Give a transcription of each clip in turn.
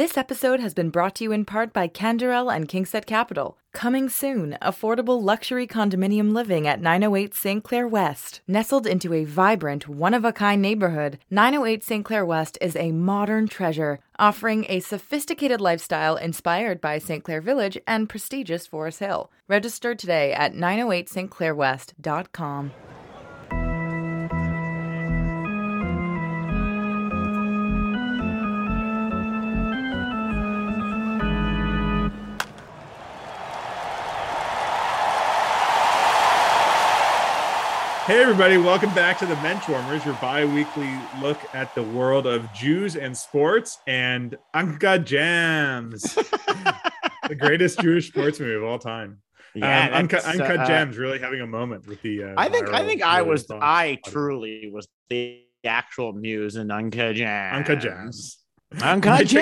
This episode has been brought to you in part by Canderel and Kingsett Capital. Coming soon, affordable luxury condominium living at 908 St. Clair West. Nestled into a vibrant, one of a kind neighborhood, 908 St. Clair West is a modern treasure, offering a sophisticated lifestyle inspired by St. Clair Village and prestigious Forest Hill. Register today at 908stclairwest.com. Hey, everybody, welcome back to the Menschwarmers, your bi weekly look at the world of Jews and sports and Anka Jams, the greatest Jewish sports movie of all time. Yeah, um, Uncut, uh, Gems really having a moment with the. Uh, I think I think I was. I truly was the actual muse in Uncut Gems. Uncut Gems. Uncut.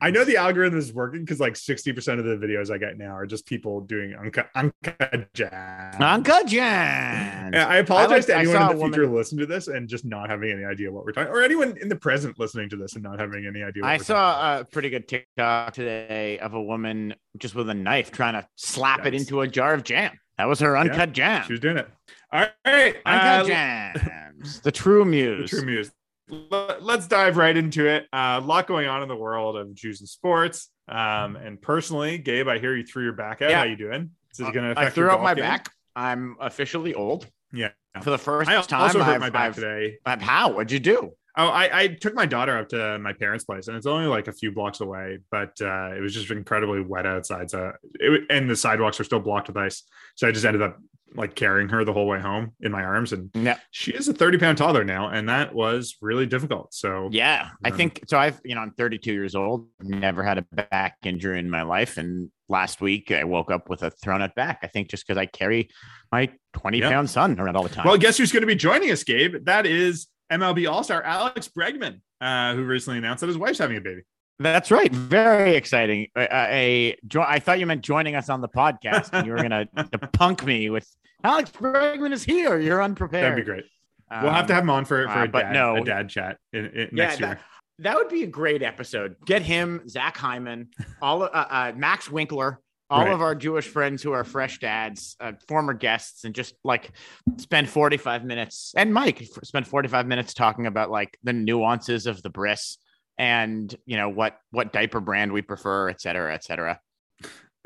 I know the algorithm is working because like 60% of the videos I get now are just people doing Uncut, uncut Jams. Uncut Gems. I apologize I to like- I anyone in the future listening to this and just not having any idea what we're talking, or anyone in the present listening to this and not having any idea. What I we're talking saw a pretty good TikTok today of a woman just with a knife trying to slap it into a jar of jam. That was her uncut jam. She was doing it. All right. Uncut uh, jams. The true muse. the true muse. Let- Let's dive right into it. Uh, a lot going on in the world of Jews and sports. Um, and personally, Gabe, I hear you threw your back out. Yeah. How you doing? Is it going to affect I threw your out my game? back. I'm officially old. Yeah. For the first I time, also hurt I've, my back I've- today. I've- how? What'd you do? Oh, I, I took my daughter up to my parents' place, and it's only like a few blocks away, but uh, it was just incredibly wet outside. So, it, and the sidewalks are still blocked with ice. So I just ended up like carrying her the whole way home in my arms, and Yeah. she is a thirty pound toddler now, and that was really difficult. So Yeah, I think so. I've you know I'm 32 years old. Never had a back injury in my life, and last week I woke up with a thrown out back. I think just because I carry my 20 Yeah. pound son around all the time. Well, guess who's going to be joining us, Gabe? That is MLB All Star Alex Bregman, uh, who recently announced that his wife's having a baby. That's right. Very exciting. Uh, a jo- I thought you meant joining us on the podcast, and you were gonna punk me with Alex Bregman is here. You're unprepared. That'd be great. we'll have to have him on for, for uh, a, dad, no. a dad chat in, in, Yeah, next year. That would be a great episode. Get him, Zach Hyman, all uh, uh, Max Winkler, all Right. of our Jewish friends who are fresh dads, uh, former guests, and just like spend 45 minutes. And Mike spend 45 minutes talking about like the nuances of the bris and you know what what diaper brand we prefer, et cetera, et cetera.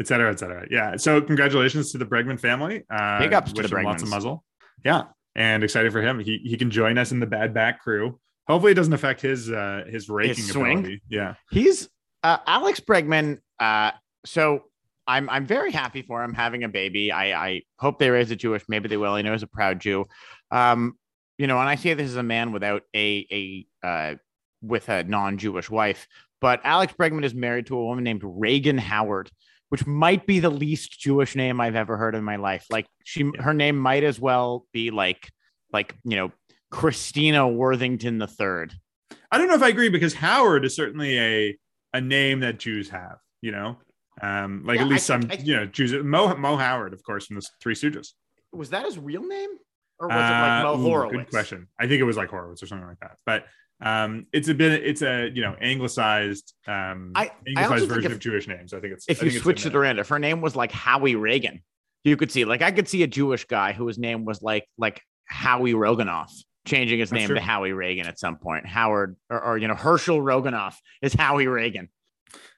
et cetera, et cetera. Yeah. So congratulations to the Bregman family. Uh, Big ups to the him Lots of muzzle. Yeah. And excited for him. He, he can join us in the bad back crew. Hopefully it doesn't affect his, uh, his raking swing? ability. Yeah. He's uh, Alex Bregman. Uh, so I'm I'm very happy for him having a baby. I, I hope they raise a Jewish. Maybe they will. I know he's a proud Jew. Um, you know, and I say this is a man without a a uh, with a non-Jewish wife. But Alex Bregman is married to a woman named Reagan Howard, which might be the least Jewish name I've ever heard in my life. Like she, her name might as well be like like you know Christina Worthington the third. I don't know if I agree because Howard is certainly a, a name that Jews have, you know, um, like Yeah, at least I some, I- you know, Jews, Mo, Mo Howard, of course, from the Three Stooges. Was that his real name? Or was it like Mo Uh, ooh, Horowitz? Good question. I think it was like Horowitz or something like that. But um, it's a bit, it's a you know anglicized, um, I- I anglicized think version if- of Jewish names. I think it's If I you think it's switched it around, if her name was like Howie Reagan, you could see like I could see a Jewish guy whose name was like like Howie Roganoff changing his That's name true. to Howie Reagan at some point. Howard or, or you know Herschel Roganoff is Howie Reagan.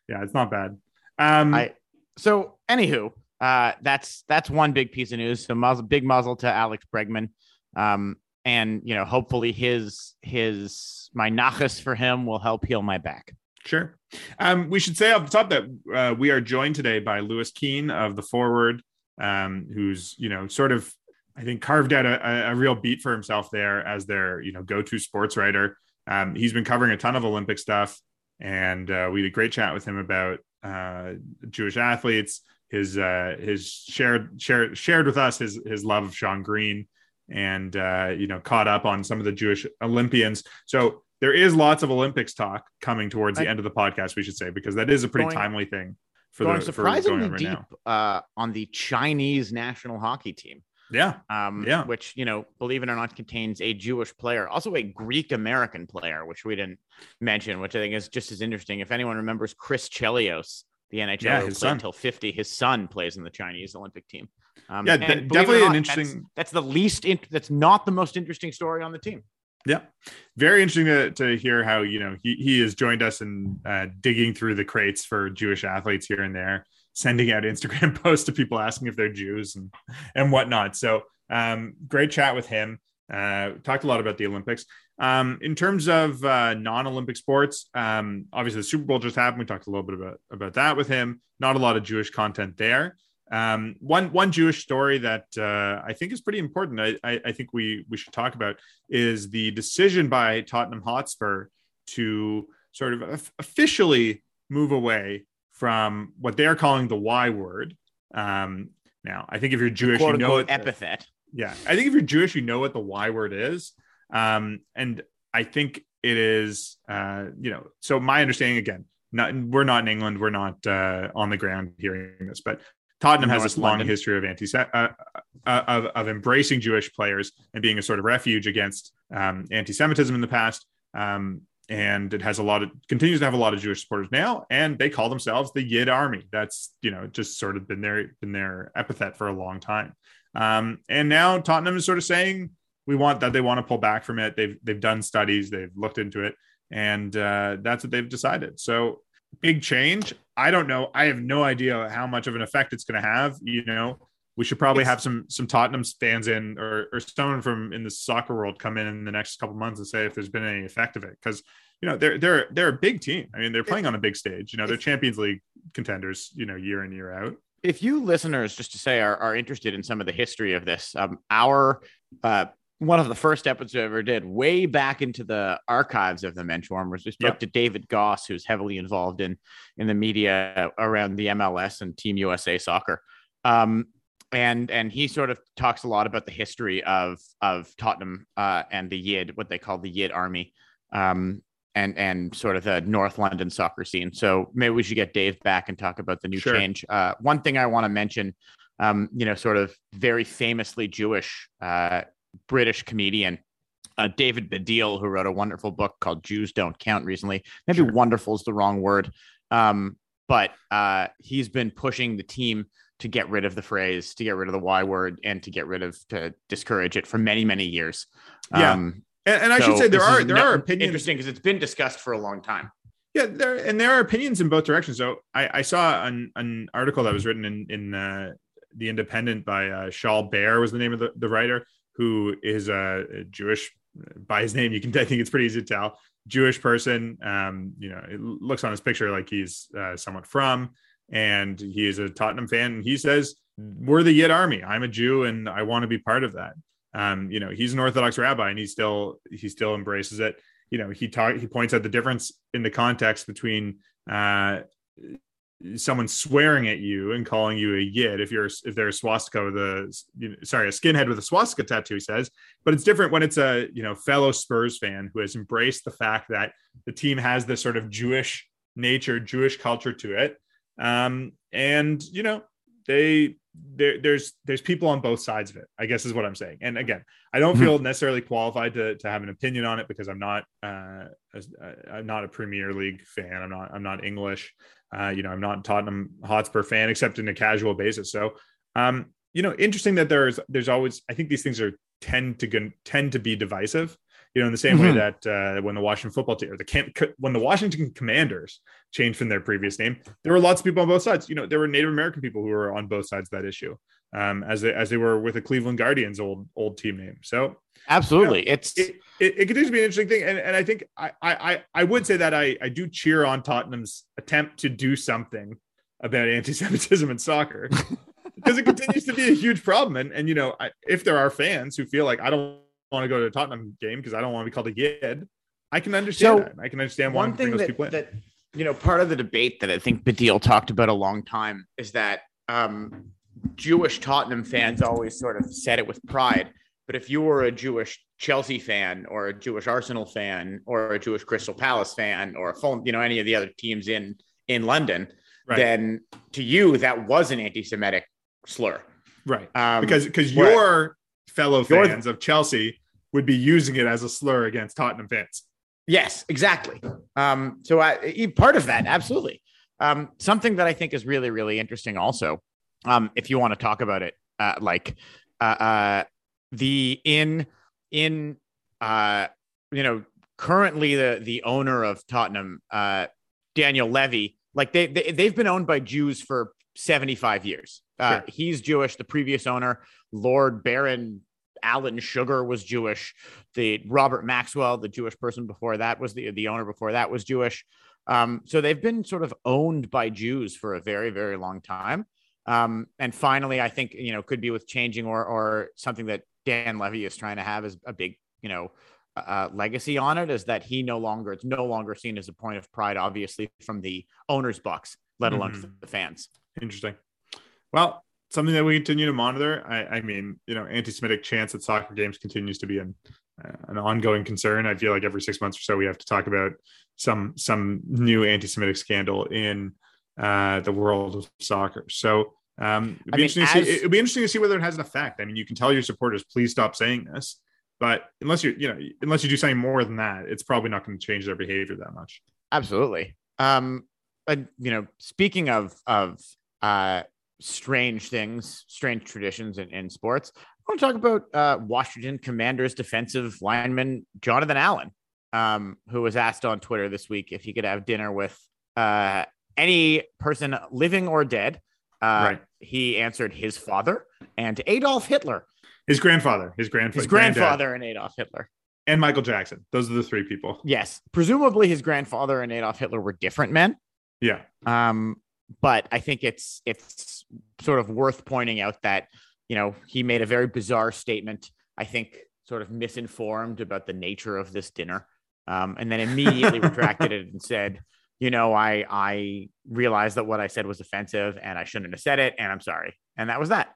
yeah, it's not bad. Um, I so anywho, uh, that's that's one big piece of news. So muzzle, big muzzle to Alex Bregman, um, and you know hopefully his his my nachas for him will help heal my back. Sure. Um, we should say off the top that uh, we are joined today by Louis Keene of the Forward, um, who's you know sort of I think carved out a, a- real beat for himself there as their you know go-to sports writer. Um, he's been covering a ton of Olympic stuff, and uh, we had a great chat with him about uh, Jewish athletes. His uh, his shared shared shared with us his his love of Shawn Green, and uh, you know caught up on some of the Jewish Olympians. So there is lots of Olympics talk coming towards the I- end of the podcast, we should say, because that is a pretty Going- timely thing for going the for surprisingly going right deep uh, on the Chinese national hockey team. Yeah. Um, Yeah. Which, you know, believe it or not, contains a Jewish player, also a Greek American player, which we didn't mention, which I think is just as interesting. If anyone remembers Chris Chelios, the NHL Yeah, who played son. until 50, his son plays in the Chinese Olympic team. Um, Yeah, de- believe it or definitely an interesting- That's, that's the least. In, that's not the most interesting story on the team. Yeah. Very interesting to, to hear how, you know, he, he has joined us in uh, digging through the crates for Jewish athletes here and there, sending out Instagram posts to people asking if they're Jews and, and whatnot. So um, great chat with him. Uh, talked a lot about the Olympics. Um, in terms of uh, non-Olympic sports, um, obviously the Super Bowl just happened. We talked a little bit about, about that with him. Not a lot of Jewish content there. Um, one one Jewish story that uh, I think is pretty important. I, I, I think we we should talk about is the decision by Tottenham Hotspur to sort of of- officially move away from what they're calling the Y word. Um, now, I think if you're Jewish, you know epithet. yeah, I think if you're Jewish, you know what the Y word is. Um, and I think it is, uh, you know, so my understanding again, not, we're not in England, we're not uh, on the ground hearing this, but Tottenham has this long London. history of anti uh, uh, of, of embracing Jewish players and being a sort of refuge against um, anti-Semitism in the past. Um, and it has a lot of continues to have a lot of Jewish supporters now, and they call themselves the Yid Army. That's you know just sort of been their been their epithet for a long time. Um, and now Tottenham is sort of saying we want that they want to pull back from it. They've they've done studies, they've looked into it, and uh, that's what they've decided. So big change. I don't know. I have no idea how much of an effect it's going to have. You know, we should probably have some some Tottenham fans in or or someone from in the soccer world come in in the next couple months and say if there's been any effect of it because you know they're they're they're a big team. I mean, they're playing on a big stage. You know, they're Champions League contenders. You know, year in year out. if you listeners just to say are, are interested in some of the history of this um, our uh, one of the first episodes we ever did way back into the archives of the menschwarmers we spoke Yep. to david goss who's heavily involved in in the media around the mls and team usa soccer um, and and he sort of talks a lot about the history of of tottenham uh, and the yid what they call the yid army um, and and sort of the North London soccer scene. So maybe we should get Dave back and talk about the new Sure. change. Uh, one thing I want to mention, um, you know, sort of very famously Jewish uh, British comedian. Uh, David Baddiel, who wrote a wonderful book called Jews Don't Count recently. Maybe Sure. wonderful is the wrong word. Um, but uh, he's been pushing the team to get rid of the phrase, to get rid of the Y word, and to get rid of, to discourage it for many, many years. Yeah. Um, And, and I should say there are there no- are opinions interesting because it's been discussed for a long time. Yeah, there and there are opinions in both directions. So I, I saw an, an article that was written in in uh, the Independent by uh, Shaul Bear was the name of the, the writer who is a, Jewish by his name. You can I think it's pretty easy to tell Jewish person. Um, you know, it looks on his picture like he's uh, somewhat from, and he is a Tottenham fan. And he says, "We're the Yid Army. I'm a Jew, and I want to be part of that." Um, you know, he's an Orthodox rabbi, and he still he still embraces it you know he talk he points out the difference in the context between uh someone swearing at you and calling you a yid if you're if they're a swastika with a you know, sorry a skinhead with a swastika tattoo he says. But it's different when it's a you know fellow spurs fan who has embraced the fact that the team has this sort of jewish nature jewish culture to it. Um and you know they there, there's there's people on both sides of it i guess is what i'm saying. And again i don't Mhm. feel necessarily qualified to, to have an opinion on it because i'm not uh as- uh, i'm not a premier league fan. I'm not i'm not english uh you know i'm not tottenham hotspur fan except in a casual basis. So um you know interesting that there's there's always i think these things are tend to tend to be divisive you know in the same way Mhm. that uh when the washington football team or the camp when the washington commanders changed from their previous name there were lots of people on both sides. You know there were native american people who were on both sides of that issue um as they as they were with the cleveland guardians old old team name. So Absolutely. It's it, it, it continues to be an interesting thing. And, and i think I, I i would say that i i do cheer on tottenham's attempt to do something about anti-semitism in soccer because it continues to be a huge problem. And and you know I, if there are fans who feel like i don't want to go to a tottenham game because i don't want to be called a yid i can understand So, that. I can understand one thing those that, that you know part of the debate that I think Baddiel talked about a long time is that um, Jewish Tottenham fans always sort of said it with pride. But if you were a Jewish Chelsea fan or a Jewish Arsenal fan or a Jewish Crystal Palace fan or a Fulham, you know, any of the other teams in in London, Right. then to you that was an anti-Semitic slur. Right. Um, because because your fellow Your- fans of Chelsea would be using it as a slur against Tottenham fans. Yes, exactly. Um, so I, part of that, absolutely. Um, something that I think is really, really interesting, also, um, if you want to talk about it, uh, like uh, uh, the in in uh, you know currently the the owner of Tottenham, uh, Daniel Levy, like they, they they've been owned by Jews for seventy five years. Uh, Sure. He's Jewish. The previous owner, Lord Baron Alan Sugar, was Jewish the Robert Maxwell, the Jewish person before that was the the owner before that was Jewish. Um, so they've been sort of owned by Jews for a very very long time. Um, and finally, I think you know could be with changing or or something that Dan Levy is trying to have is a big you know uh, legacy on it is that he no longer it's no longer seen as a point of pride, obviously from the owners' box, let alone Mhm. the fans. Interesting. Well, something that we continue to monitor. I, I mean, you know, anti-Semitic chants at soccer games continues to be an uh, an ongoing concern. I feel like every six months or so we have to talk about some some new anti-Semitic scandal in uh, the world of soccer. So um, it'd be mean, interesting to see. It'd be interesting to see whether it has an effect. I mean, you can tell your supporters, please stop saying this, but unless you you know unless you do something more than that, it's probably not going to change their behavior that much. Absolutely. Um, and you know, speaking of of uh, strange things, strange traditions in, in sports, I want to talk about uh, Washington Commanders defensive lineman Jonathan Allen, um, who was asked on Twitter this week if he could have dinner with uh, any person living or dead. Uh, Right. He answered his father and Adolf Hitler, His grandfather, his grandfather, his grandfather and Adolf Hitler. and Michael Jackson. Those are the three people. Yes, presumably his grandfather and Adolf Hitler were different men. Yeah. Um, but I think it's it's sort of worth pointing out that you know he made a very bizarre statement. I think sort of misinformed about the nature of this dinner, um, and then immediately retracted it and said, you know, I I realized that what I said was offensive and I shouldn't have said it, and I'm sorry. And that was that.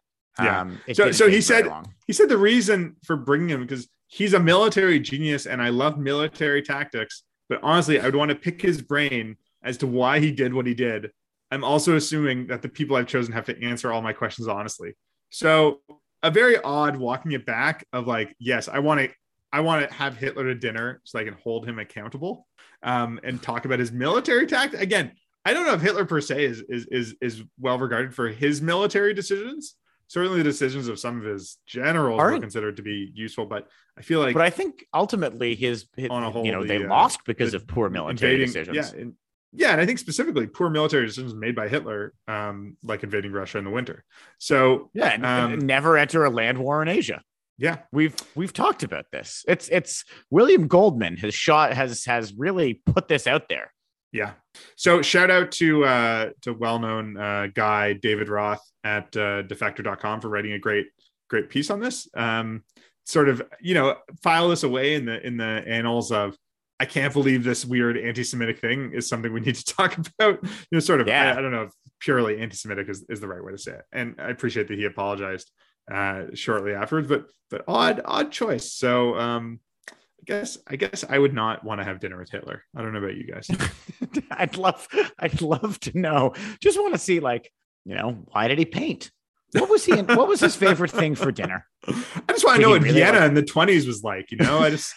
Yeah. Um, So- so he said- long. He said the reason for bringing him because he's a military genius and I love military tactics. But honestly, I would want to pick his brain as to why he did what he did. I'm also assuming that the people I've chosen have to answer all my questions honestly. So a very odd walking it back of like, yes, I want to, I want to have Hitler to dinner so I can hold him accountable, um, and talk about his military tactic. Again, I don't know if Hitler per se is is is is well regarded for his military decisions. Certainly, the decisions of some of his generals Aren't- considered to be useful, but I feel like but I think ultimately his, his On a whole, you know, the, they uh, lost because the of poor military invading, decisions. Yeah, and, yeah, and I think specifically poor military decisions made by Hitler, um, like invading Russia in the winter. So Yeah, Um, never enter a land war in Asia. Yeah, We've we've talked about this. It's it's William Goldman has shot has has really put this out there. Yeah. So shout out to uh to well-known uh guy David Roth at uh defector.com for writing a great great piece on this. Um sort of, you know, file this away in the in the annals of I can't believe this weird anti-Semitic thing is something we need to talk about. You know, sort of Yeah. I, I don't know if purely anti-Semitic is, is the right way to say it. And I appreciate that he apologized uh shortly afterwards, but but odd, odd choice. So um I guess I guess I would not want to have dinner with Hitler. I don't know about you guys. I'd love I'd love to know. Just want to see like, you know, why did he paint? What was he In, what was his favorite thing for dinner? I just want to know what really Vienna like- in the 20s was like, you know? I just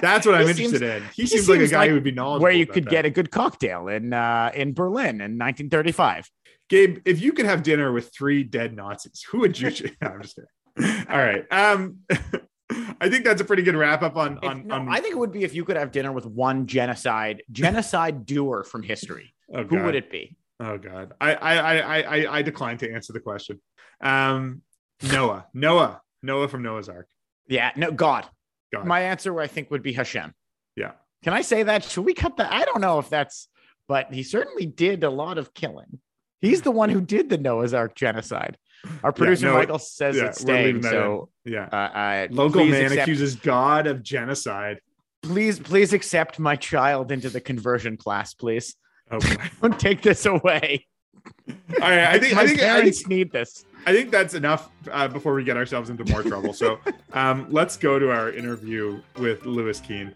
that's what I'm He interested in. He, he seems like a guy like who would be knowledgeable. Where you could that. get a good cocktail in uh in Berlin in 1935. Gabe, if you could have dinner with three dead Nazis, who would you? No, I'm just kidding. All right. Um I think that's a pretty good wrap up on If- on, no, on I think it would be if you could have dinner with one genocide genocide doer from history. oh, Who God. would it be? Oh god. I I I I I decline to answer the question. Um Noah. Noah. Noah from Noah's Ark. Yeah, no God. God. My answer, I think, would be Hashem. Yeah. Can I say that? Should we cut that? I don't know if that's, but he certainly did a lot of killing. He's the one who did the Noah's Ark genocide. Our producer no, Michael says yeah, it's staying. So, Yeah. uh, uh, Local man accept, accuses God of genocide. Please, please accept my child into the conversion class, please. Oh boy. Don't take this away. All right, I think my I think I think parents need this. I think that's enough uh, before we get ourselves into more trouble. So um, let's go to our interview with Louis Keene.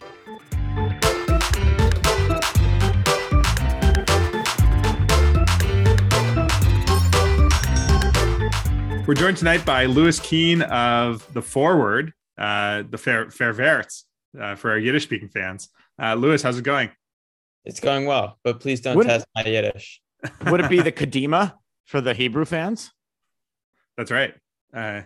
We're joined tonight by Louis Keene of the Forward, uh, the Fair Fair Verts, uh, for our Yiddish speaking fans. Uh, Louis, how's it going? It's going well, but please don't Would- test my Yiddish. Would it be the Kadima for the Hebrew fans? That's right. Uh,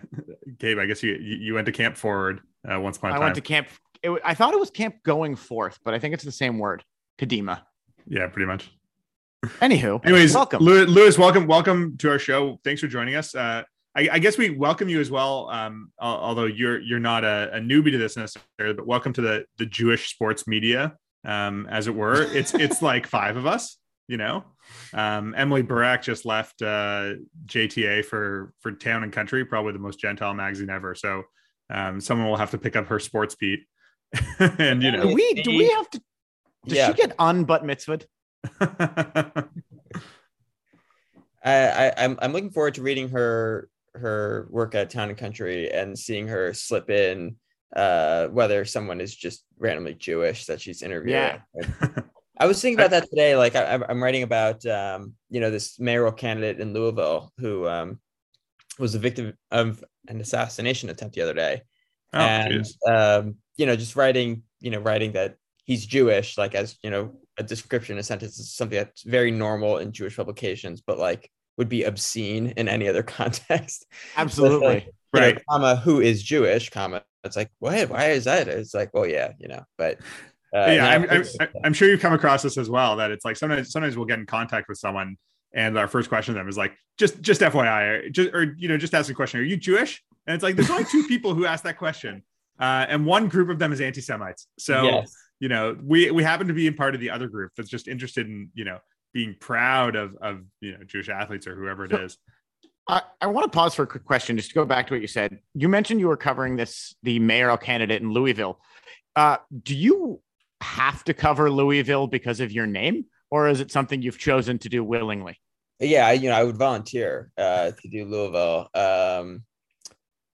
Gabe, I guess you you you went to Camp Forward uh, once upon a I time. I went to camp. It, I thought it was camp going forth, but I think it's the same word, Kadima. yeah, pretty much. Anywho, Anyways, welcome. Louis. Welcome, welcome to our show. Thanks for joining us. Uh, I, I guess we welcome you as well. Um, although you're you're not a, a newbie to this necessarily, but welcome to the the Jewish sports media, um, as it were. It's it's like five of us. You know, um, Emily Burack just left uh, JTA for for Town and Country, probably the most gentile magazine ever. So um, someone will have to pick up her sports beat, and you do know. we do we have to? Does Yeah. she get unbutt mitzvahed? I, I I'm I'm looking forward to reading her her work at Town and Country and seeing her slip in uh whether someone is just randomly Jewish that she's interviewing. Yeah. I was thinking about that today. Like I, I'm- I'm writing about, um, you know, this mayoral candidate in Louisville who um, was a victim of an assassination attempt the other day, Oh, and um, you know, just writing, you know, writing that he's Jewish, like as you know, a description, a sentence is something that's very normal in Jewish publications, but like would be obscene in any other context. Absolutely. Know, Right. comma, who is Jewish, comma. It's like, what? Why is that? It's like, well, yeah, you know, but uh, yeah, I'm, I'm, I'm sure you've come across this as well. That it's like sometimes sometimes we'll get in contact with someone, and our first question to them is like, just just FYI, or just or you know, just ask a question. Are you Jewish? And it's like there's only two people who ask that question, uh, and one group of them is anti-Semites. So yes. you know, we we happen to be in part of the other group that's just interested in you know being proud of of you know Jewish athletes or whoever it So- is. I, I want to pause for a quick question just to go back to what you said. You mentioned you were covering this, the mayoral candidate in Louisville. Uh, do you have to cover Louisville because of your name, or is it something you've chosen to do willingly? yeah, I, you know, I would volunteer uh, to do Louisville. Um,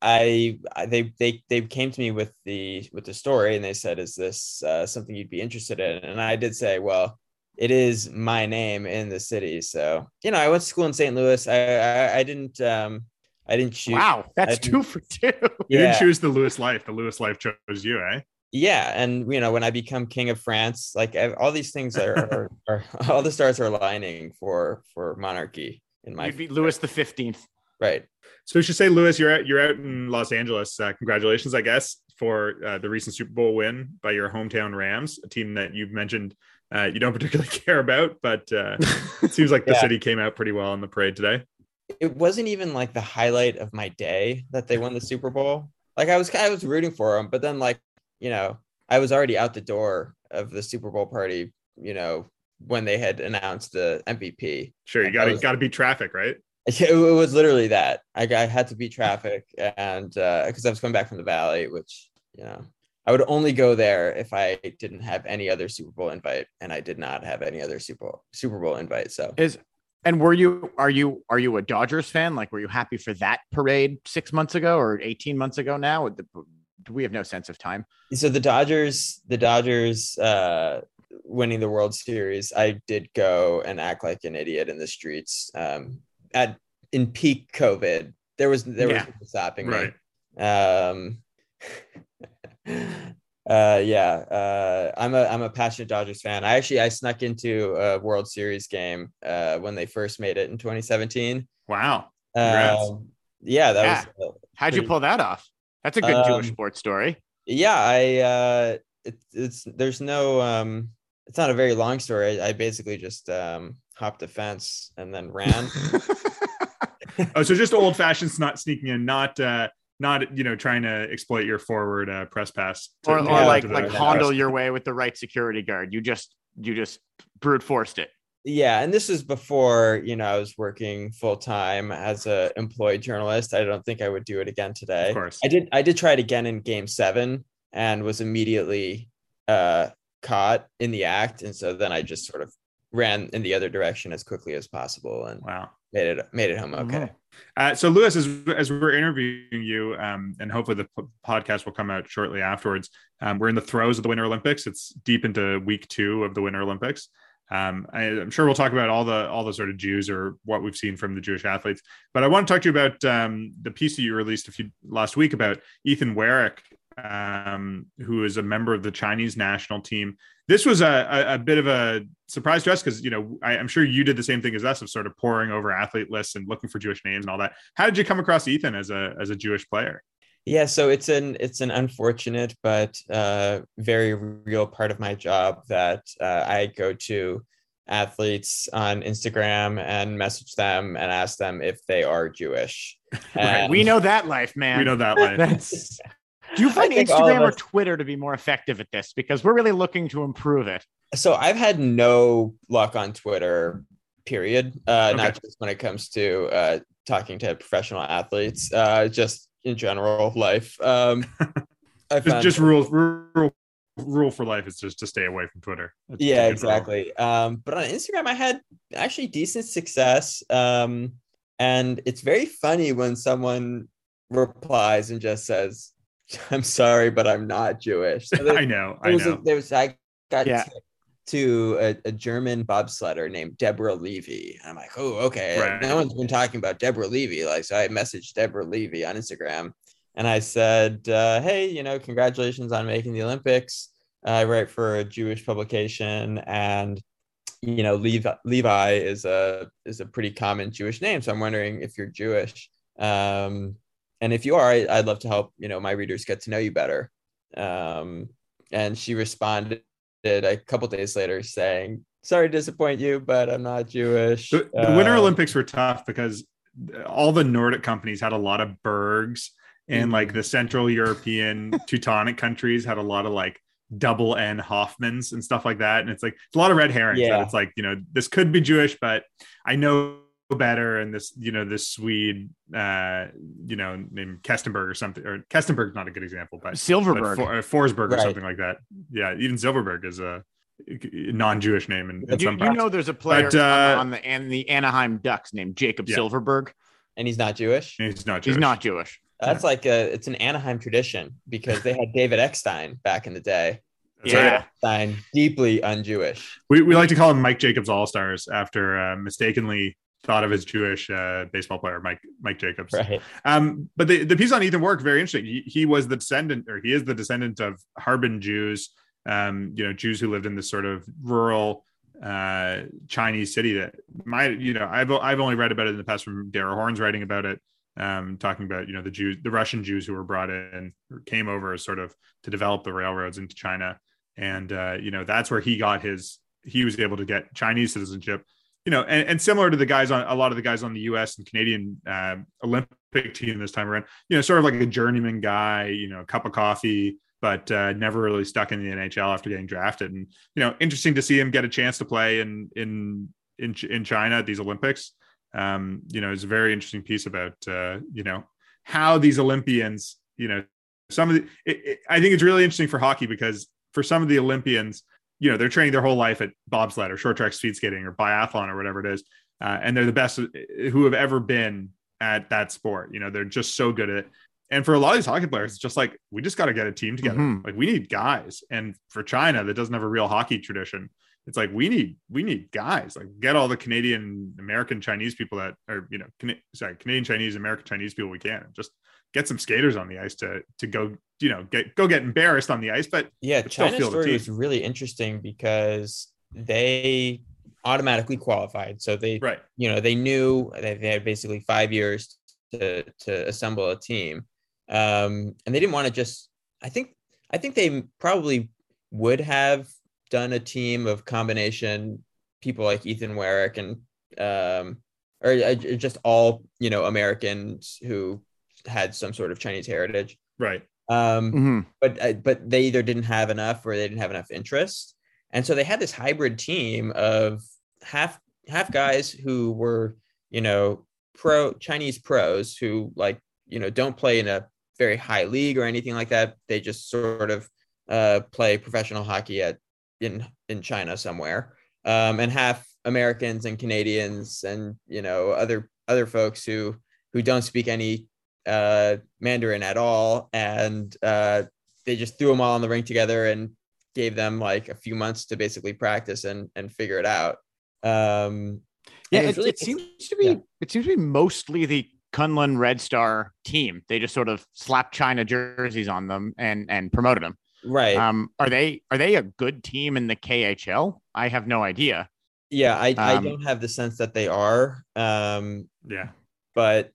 I, I they they they came to me with the with the story and they said, "Is this uh, something you'd be interested in?" And I did say, "Well, it is my name in the city." So you know, I went to school in St. Louis. I I, I didn't um I didn't choose. Wow, that's two for two. You didn't choose the Louis life. The Louis life chose you, eh? yeah, and you know, when I become king of France, like I, all these things are, are, are all the stars are aligning for for monarchy in my You'd be Louis the Fifteenth. right. So we should say, Louis, you're out, you're out in Los Angeles. Uh, congratulations, I guess, for uh, the recent Super Bowl win by your hometown Rams, a team that you've mentioned uh, you don't particularly care about, but uh, it seems like the Yeah. city came out pretty well in the parade today. it wasn't even like the highlight of my day that they won the Super Bowl. Like I was I was rooting for them, but then like, you know, I was already out the door of the Super Bowl party, you know, when they had announced the MVP. Sure, you got to was- got to beat traffic, right? It, was literally that. I, I had to beat traffic and uh because I was coming back from the valley, which, you know, I would only go there if I didn't have any other Super Bowl invite, and I did not have any other Super Bowl Super Bowl invite. So Is and were you are you are you a Dodgers fan? Like, were you happy for that parade six months ago or eighteen months ago? Now, do we have no sense of time? so the Dodgers, the Dodgers uh winning the World Series, I did go and act like an idiot in the streets. Um at in peak COVID. There was there Yeah. was stopping Right. me. Um uh yeah, uh I'm a I'm a passionate Dodgers fan. I actually I snuck into a World Series game uh when they first made it in 2017. Wow. Um, yeah, that Yeah. was uh, How'd you pull that off? That's a good Jewish Um, sports story. yeah i uh it, it's there's no um it's not a very long story i, I basically just um hopped a fence and then ran Oh, so just old fashioned, not sneaking in, not uh, not you know trying to exploit your forward uh, press pass, to- or, to or like into like the Hondo your way with the right security guard. You just you just brute forced it. yeah and this was before you know i was working full-time as a employed journalist i don't think i would do it again today Of course. i did i did try it again in game seven and was immediately uh caught in the act and so then i just sort of ran in the other direction as quickly as possible and Wow. Made it made it home okay Uh, so, Louis, as, as we're interviewing you, um, and hopefully the p- podcast will come out shortly afterwards, um, we're in the throes of the Winter Olympics. It's deep into week two of the Winter Olympics. um, I, am sure we'll talk about all the all the sort of Jews or what we've seen from the Jewish athletes. But I want to talk to you about um, the piece that you released a few last week about Ethan Werek, um, who is a member of the Chinese national team. This was a, a, a bit of a surprise to us because you know I, am sure you did the same thing as us of sort of poring over athlete lists and looking for Jewish names and all that. How did you come across Ethan as a as a Jewish player? Yeah, so it's an it's an unfortunate but uh, very real part of my job that uh, I go to athletes on Instagram and message them and ask them if they are Jewish. right. We know that life, man. We know that life. That's... Do you find Instagram or Twitter to be more effective at this? Because we're really looking to improve it. So I've had no luck on Twitter, period. Uh, okay. Not just when it comes to uh, talking to professional athletes. Uh, just in general life. Um, I just, just rule, rule rule for life is just to stay away from Twitter. That's yeah, exactly. Um, but on Instagram, I had actually decent success. Um, and it's very funny when someone replies and just says, "I'm sorry, but I'm not Jewish." So I know. I know. A, there was I got yeah to a, a, German bobsledder named Deborah Levi. I'm like, oh, okay. Right. No one's been talking about Deborah Levi. Like, so I messaged Deborah Levi on Instagram and I said, uh, hey, you know, congratulations on making the Olympics. I write for a Jewish publication and you know, Levi, Levi is a is a pretty common Jewish name. So I'm wondering if you're Jewish. Um, and if you are, I, would love to help, you know, my readers get to know you better. Um, and she responded a couple days later saying, "Sorry to disappoint you, but I'm not Jewish." The, the Winter uh, Olympics were tough because all the Nordic companies had a lot of bergs, and mm-hmm. like the Central European Teutonic countries had a lot of like double N Hoffmans and stuff like that. And it's like it's a lot of red herrings. Yeah. It's like you know this could be Jewish, but I know better and this you know this swede uh you know named kestenberg or something or kestenberg's not a good example but silverberg. But For, uh, forsberg right. or something like that. Yeah even silverberg is a non-jewish name in, in you, you know there's a player but, uh, on, the and the anaheim ducks named jacob yeah. silfverberg. And he's not jewish? He's not jewish. he's not jewish. That's like a it's an anaheim tradition because they had david eckstein back in the day. Yeah, Eckstein, deeply un-Jewish. We, we like to call him Mike Jacobs All Stars after uh, mistakenly thought of as Jewish uh, baseball player, Mike Mike Jacobs. Right. Um, but the, the piece on Ethan Werek very interesting. He, he was the descendant, or he is the descendant of Harbin Jews. Um, you know, Jews who lived in this sort of rural uh, Chinese city that might, you know, I've I've only read about it in the past from Dara Horn's writing about it, um, talking about you know the Jews, the Russian Jews who were brought in or came over sort of to develop the railroads into China, and uh, you know that's where he got his. He was able to get Chinese citizenship you know, and, and, similar to the guys on a lot of the guys on the U.S. and Canadian uh, Olympic team this time around, you know, sort of like a journeyman guy, you know, a cup of coffee, but uh, never really stuck in the NHL after getting drafted. And you know, interesting to see him get a chance to play in in in in China at these Olympics. Um, you know, it's a very interesting piece about uh, you know how these Olympians, you know, some of the. It, it, I think it's really interesting for hockey because for some of the Olympians, you know they're training their whole life at bobsled or short track speed skating or biathlon or whatever it is. Uh, and they're the best who have ever been at that sport. You know they're just so good at it. And for a lot of these hockey players it's just like we just got to get a team together. Mm-hmm. like we need guys. And for china that doesn't have a real hockey tradition. It's like we need we need guys. Like get all the canadian american chinese people that are you know Can- sorry canadian chinese american chinese people we can. Just get some skaters on the ice to to go you know get go get embarrassed on the ice but yeah china's story was really interesting because they automatically qualified. So they right. you know they knew that they had basically five years to to assemble a team. Um and they didn't want to just i think i think they probably would have done a team of combination people like ethan Werek and um or uh, just all you know americans who had some sort of Chinese heritage. Right. Um, mm-hmm. But uh, but they either didn't have enough or they didn't have enough interest, and so they had this hybrid team of half half guys who were you know pro Chinese pros who like you know don't play in a very high league or anything like that. They just sort of uh, play professional hockey at in in China somewhere, um, and half Americans and Canadians and you know other other folks who who don't speak any uh, Mandarin at all, and uh, they just threw them all in the ring together and gave them like a few months to basically practice and and figure it out. Um, Yeah, it, really- it seems to be yeah. it seems to be mostly the Kunlun Red Star team. They just sort of slapped China jerseys on them and and promoted them. right. Um, are they are they a good team in the KHL? I have no idea. yeah, I, I um, don't have the sense that they are. Um, Yeah. but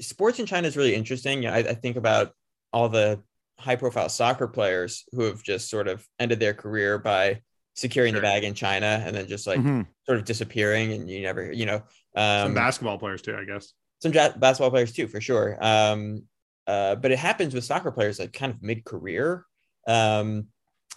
sports in China is really interesting. I, I think about all the high profile soccer players who have just sort of ended their career by securing the bag in China and then just like Mhm. sort of disappearing and you never, you know, Some um, basketball players too, I guess. some ja- basketball players too, for sure. Um, uh, but it happens with soccer players like kind of mid career. Um,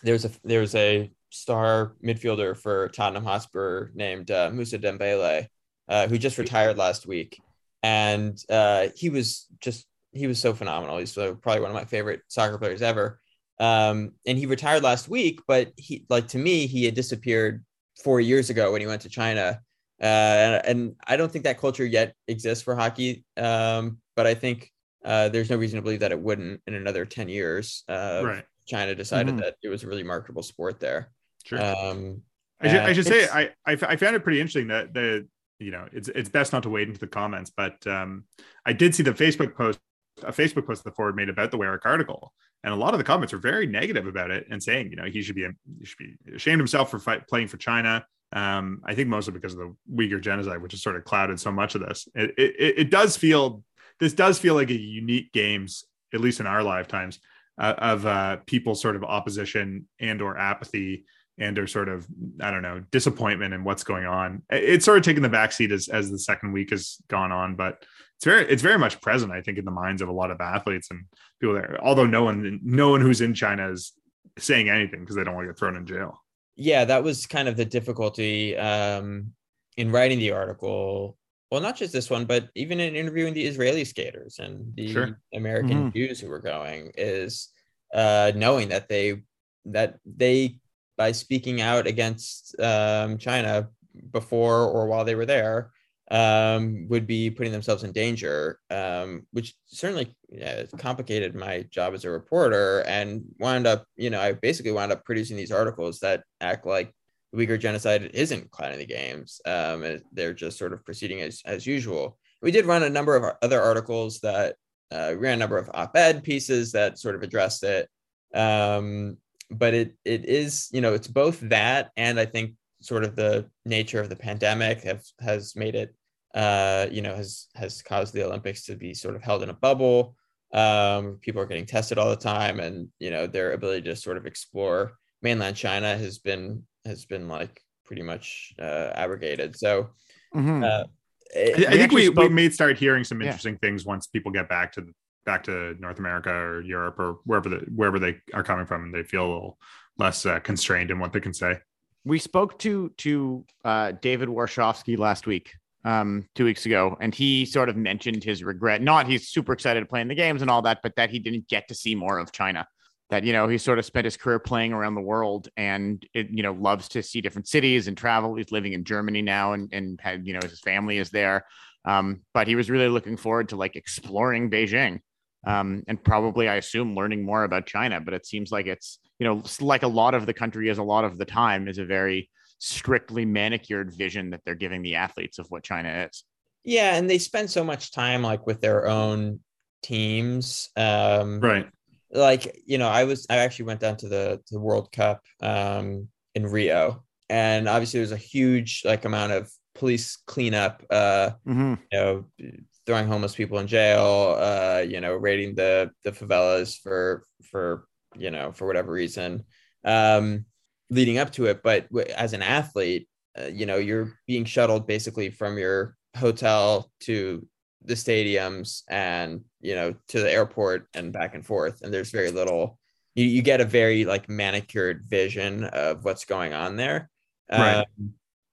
there's a there's a star midfielder for Tottenham Hotspur named uh, Mousa Dembélé, uh, who just retired last week, and uh, he was just he was so phenomenal. He's uh, probably one of my favorite soccer players ever. Um, and he retired last week, but he like to me he had disappeared four years ago when he went to China. Uh, and, and I don't think that culture yet exists for hockey. Um, but I think uh, there's no reason to believe that it wouldn't in another 10 years. Uh, right. China decided Mhm. that it was a really marketable sport there. Sure. Um, I should, I should say it's- I, I f- I found it pretty interesting that the you know it's it's best not to wade into the comments, but um, I did see the Facebook post a Facebook post the forward made about the Werek article, and a lot of the comments are very negative about it and saying you know he should be he should be ashamed himself for fight, playing for China. Um, I think mostly because of the Uyghur genocide, which has sort of clouded so much of this. It, it, it does feel this does feel like a unique games, at least in our lifetimes, uh, of uh, people sort of opposition and or apathy and or sort of I don't know disappointment in what's going on. It's sort of taken the backseat as as the second week has gone on, but it's very it's very much present, I think, in the minds of a lot of athletes and people there. Although no one no one who's in China is saying anything because they don't want to get thrown in jail. yeah, that was kind of the difficulty um, in writing the article. Well, not just this one, but even in interviewing the Israeli skaters and the Sure. American Jews who were going, is uh, knowing that they that they by speaking out against um, China before or while they were there um, would be putting themselves in danger, um, which certainly yeah, complicated my job as a reporter and wound up, you know, I basically wound up producing these articles that act like the Uyghur genocide isn't clouding the games. Um, they're just sort of proceeding as, as usual. We did run a number of other articles that uh, ran a number of op-ed pieces that sort of addressed it. Um, but it it is, you know, it's both that and I think sort of the nature of the pandemic have has made it uh, you know, has has caused the Olympics to be sort of held in a bubble. Um, people are getting tested all the time, and you know, their ability to sort of explore mainland China has been has been like pretty much uh, abrogated. So Mhm. uh, I, it- I think actually we, we may start hearing some Yeah. interesting things once people get back to back to North America or Europe or wherever the wherever they are coming from and they feel a little less uh, constrained in what they can say. we spoke to to uh, David Warsofsky last week, um, two weeks ago, and he sort of mentioned his regret. Not he's super excited to play in the games and all that, but that he didn't get to see more of China. That you know he sort of spent his career playing around the world, and it, you know loves to see different cities and travel. He's living in Germany now, and and had you know his family is there. Um, but he was really looking forward to like exploring Beijing. Um, and probably, I assume, learning more about China. But it seems like it's, you know, like a lot of the country is a lot of the time is a very strictly manicured vision that they're giving the athletes of what China is. yeah, and they spend so much time like with their own teams. Um, Right. like you know i was i actually went down to the to the world cup um in rio and obviously there's a huge like amount of police cleanup uh Mm-hmm. you know throwing homeless people in jail uh you know raiding the the favelas for for you know for whatever reason um leading up to it. But as an athlete uh, you know you're being shuttled basically from your hotel to the stadiums and you know to the airport and back and forth. And there's very little you, you get a very like manicured vision of what's going on there. Right.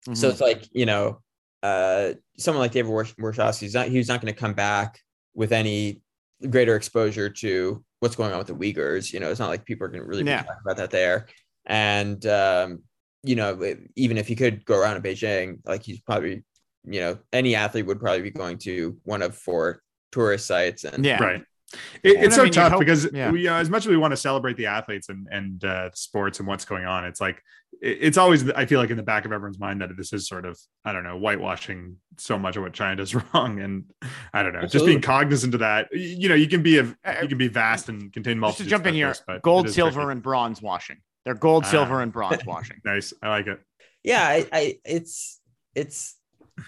Um, so it's like you know uh someone like david Warsh- warsofsky he's not he's not going to come back with any greater exposure to what's going on with the uyghurs you know it's not like people are going to really be Yeah. talking about that there and um you know even if he could go around in beijing like he's probably you know any athlete would probably be going to one of four tourist sites and yeah, Right. It, Yeah. it's I so mean, tough hope- because yeah. we, uh, as much as we want to celebrate the athletes and and uh, sports and what's going on, it's like it- it's always I feel like in the back of everyone's mind that this is sort of I don't know whitewashing so much of what China does wrong, and I don't know just being cognizant of that. y- You know, you can be a you can be vast and contain Just multiple. to jump in here, gold, silver, and bronze washing. They're gold, Ah. silver, and bronze washing. nice. I like it. yeah I, I it's it's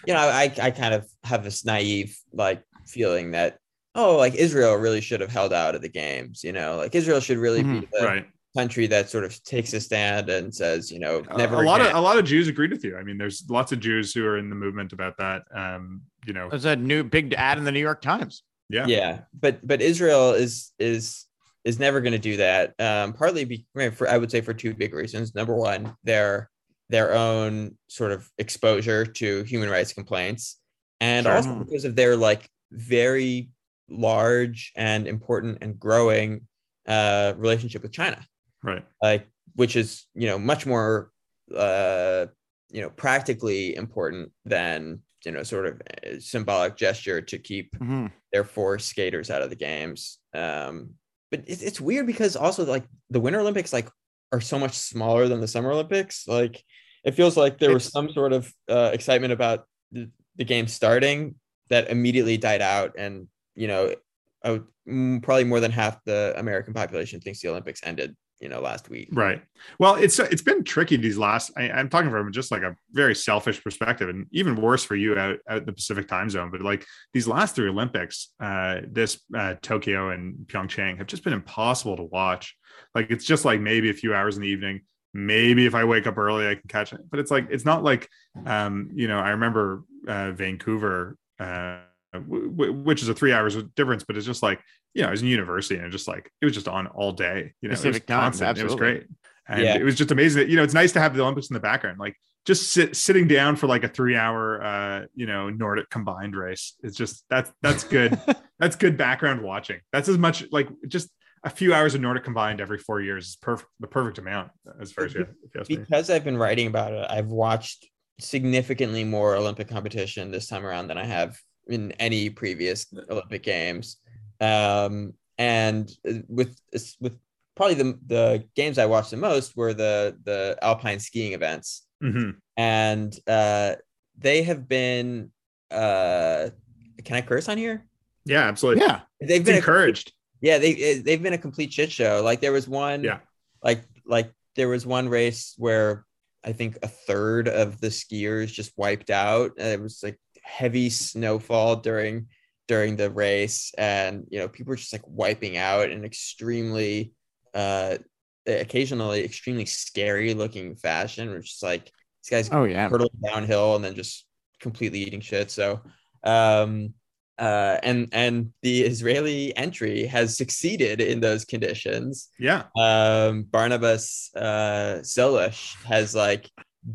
you know i i kind of have this naive like feeling that oh like israel really should have held out at the games you know like israel should really be the Right. country that sort of takes a stand and says you know A- never a lot of a lot of Jews agreed with you. I mean, there's lots of Jews who are in the movement about that. Um, you know, There's a new big ad in the New York Times. yeah, yeah but but israel is is is never going to do that um partly be, for i would say for two big reasons number one their their own sort of exposure to human rights complaints and Sure. also because of their like very large and important and growing uh relationship with china right. like which is you know much more uh you know practically important than you know sort of a symbolic gesture to keep Mhm. their four skaters out of the games. Um, but it's, it's weird because also like the Winter Olympics like are so much smaller than the Summer Olympics. Like it feels like there was some sort of uh, excitement about the, the game starting that immediately died out, and you know, mm, probably more than half the American population thinks the Olympics ended. You know, last week. Right. Well, it's it's been tricky these last. I, I'm talking from just like a very selfish perspective, and even worse for you out out the Pacific time zone. But like these last three Olympics, uh, this uh, Tokyo and Pyeongchang have just been impossible to watch. Like it's just like maybe a few hours in the evening. Maybe if I wake up early, I can catch it. But it's like it's not like, um, you know, I remember uh, Vancouver. Uh, which is a three hours difference, but it's just like, you know, I was in university and it just like, it was just on all day, you know, Pacific it was constant. It was great. And Yeah. it was just amazing that, you know, it's nice to have the Olympics in the background, like just sit, sitting down for like a three hour, uh, you know, Nordic combined race. It's just, that's, that's good. that's good background watching. That's as much like just a few hours of Nordic combined every four years is perfect. The perfect amount as far as you, ask me. because I've been writing about it, I've watched significantly more Olympic competition this time around than I have in any previous Olympic games. Um, and with with probably the the games I watched the most were the the alpine skiing events, Mhm. and uh, they have been. Uh, can I curse on here? Yeah, absolutely. Yeah. They've It's been a- encouraged. yeah, they they've been a complete shit show. Like there was one, Yeah. like like there was one race where I think a third of the skiers just wiped out. It was like heavy snowfall during during the race, and you know people were just like wiping out in extremely, uh, occasionally extremely scary looking fashion. Which is like these guys Oh yeah. hurtling downhill and then just completely eating shit. So, um, uh, and and the Israeli entry has succeeded in those conditions. Yeah. Um, Barnabas uh, Szollos has like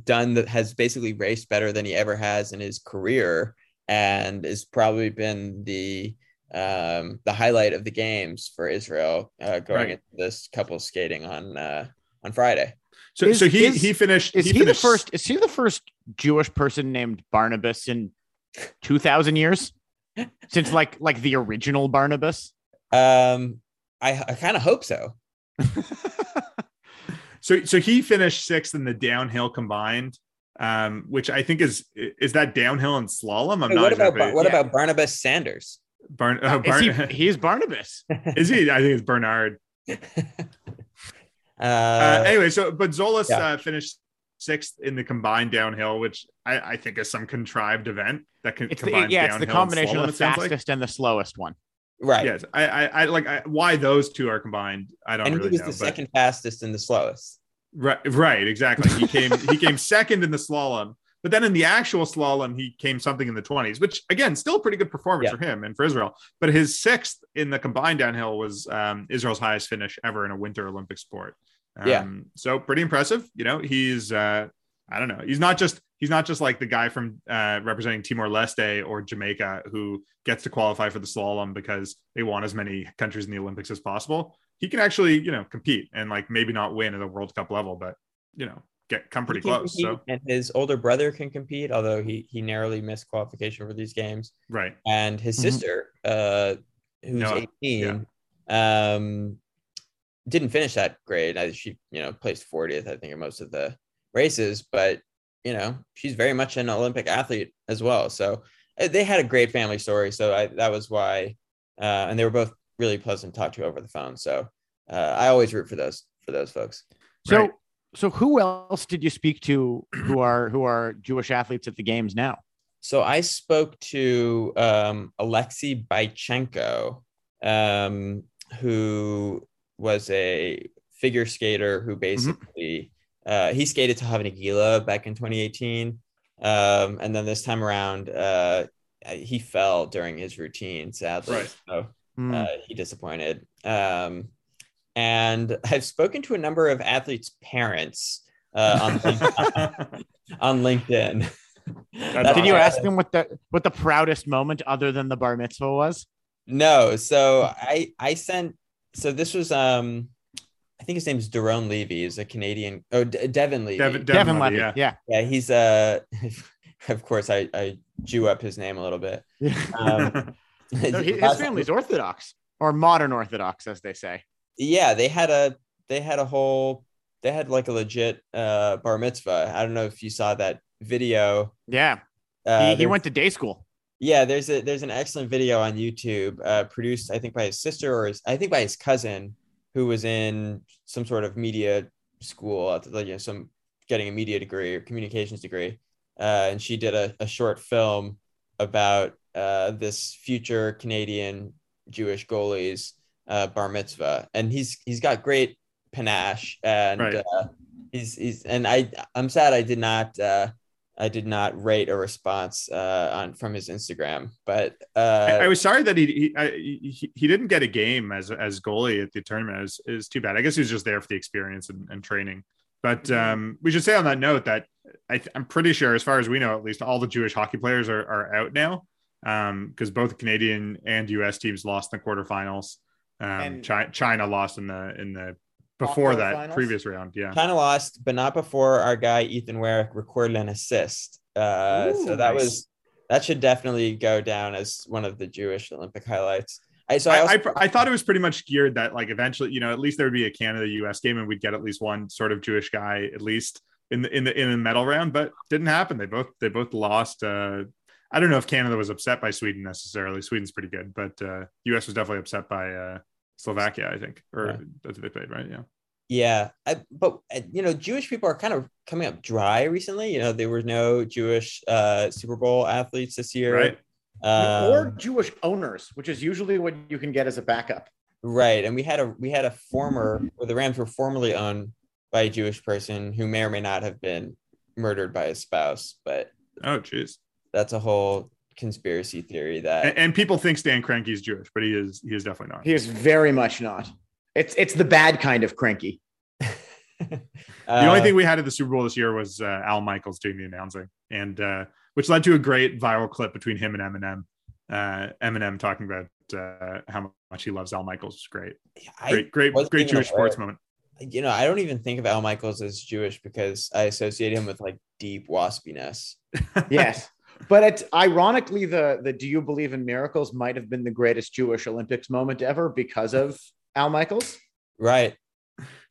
done that has basically raced better than he ever has in his career, and has probably been the um, the highlight of the games for Israel uh, going Right. into this couple skating on uh, on Friday. So, Is- so he, is- he finished, Is he, the finished- first? Is he the first Jewish person named Barnabas in two thousand years? Since like like the original Barnabas. Um, I, I kind of hope so. So so he finished sixth in the downhill combined, um, which I think is is that downhill and slalom. I'm Hey, not what about what yeah. about Barnabas Sanders? Barn, uh, Is Barn- he, he is Barnabas. is he? I think it's Bernard. uh, Uh, anyway, so but Szollos yeah. uh, finished sixth in the combined downhill, which I, I think is some contrived event that can It's the, combine. yeah, it's the combination of the fastest and the slowest one. Right. Yes, I, I, I like I, why those two are combined. I don't and really he was know. the but- second fastest and the slowest. Right, right, exactly. He came he came second in the slalom, but then in the actual slalom, he came something in the twenties, which again, still a pretty good performance Yeah. for him and for Israel. But his sixth in the combined downhill was um, Israel's highest finish ever in a Winter Olympic sport. Um, Yeah. So pretty impressive. You know, he's uh, I don't know. He's not just he's not just like the guy from uh, representing Timor Leste or Jamaica who gets to qualify for the slalom because they want as many countries in the Olympics as possible. He can actually, you know, compete and like maybe not win at the World Cup level, but you know, get come pretty close. compete, So and his older brother can compete, although he he narrowly missed qualification for these games. right, And his Mhm. sister, uh, who's Noah, 18. Um, didn't finish that great. I, she, you know, placed 40th, I think, in most of the races, but you know, she's very much an Olympic athlete as well. So uh, they had a great family story. So I, that was why, uh, and they were both really pleasant to talk to over the phone. So uh, I always root for those for those folks. So, Right. so who else did you speak to who are who are Jewish athletes at the games now? So I spoke to um, Alexei Bychenko, um, who was a figure skater who basically uh, he skated to Havana back in 2018, um, and then this time around uh, he fell during his routine. Sadly, Right. so uh, he disappointed. Um, and I've spoken to a number of athletes' parents uh, on LinkedIn. on LinkedIn. That's did you awesome. ask them what the what the proudest moment other than the bar mitzvah was? No, so I I sent so this was um I think his name's Daron Levy. He's a Canadian. Oh, De- Devin Levy. Devin, Devin, Levy, Levy. yeah. Yeah. Yeah, he's uh of course I I Jew up his name a little bit. Um, So he- his family's Orthodox or modern Orthodox, as they say. Yeah, they had a they had a whole they had like a legit uh bar mitzvah. I don't know if you saw that video. Yeah, Uh, he, he went to day school. Yeah, there's a there's an excellent video on YouTube, uh, produced I think by his sister or his, I think by his cousin, who was in some sort of media school, like you know, some getting a media degree or communications degree, uh, and she did a, a short film about uh, this future Canadian Jewish goalie's uh, bar mitzvah, and he's he's got great panache, and Right. uh, he's he's and I I'm sad I did not. I did not rate a response uh, on from his Instagram, but I, uh, I was sorry that he he, I, he he didn't get a game as as goalie at the tournament. Is is too bad. I guess he was just there for the experience and, and training. But um, we should say on that note that I, I'm pretty sure, as far as we know, at least all the Jewish hockey players are, are out now because both Canadian and U.S. teams lost in the quarterfinals. Um, China, China lost in the in the before that quarterfinals? previous round. Yeah, kind of lost, but not before our guy Ethan Werek recorded an assist. Uh, so that nice. was that should definitely go down as one of the Jewish Olympic highlights. I so I, I, also, I, I thought it was pretty much geared that like eventually, you know, at least there would be a Canada US game and we'd get at least one sort of Jewish guy at least in the in the in the medal round, but didn't happen. They both they both lost. Uh, I don't know if Canada was upset by Sweden necessarily. Sweden's pretty good, but uh, US was definitely upset by uh, Slovakia, I think, or Yeah. that's what they played, right? Yeah. yeah, I, but uh, you know, Jewish people are kind of coming up dry recently. You know, there were no Jewish uh, Super Bowl athletes this year, Right. Um, or Jewish owners, which is usually what you can get as a backup. Right, and we had a we had a former, or the Rams were formerly owned by a Jewish person who may or may not have been murdered by his spouse, but Oh, geez. that's a whole conspiracy theory that And, and people think Stan Kroenke is Jewish, but he is he is definitely not. He is very much not. It's it's the bad kind of cranky. The Uh, only thing we had at the Super Bowl this year was uh, Al Michaels doing the announcing, and uh, which led to a great viral clip between him and Eminem. Uh, Eminem talking about uh, how much he loves Al Michaels. It's great, I, great, great, great Jewish aware. sports moment. you know, I don't even think of Al Michaels as Jewish because I associate him with like deep waspiness. Yes. But it's ironically the the do you believe in miracles might have been the greatest Jewish Olympics moment ever because of Al Michaels. Right.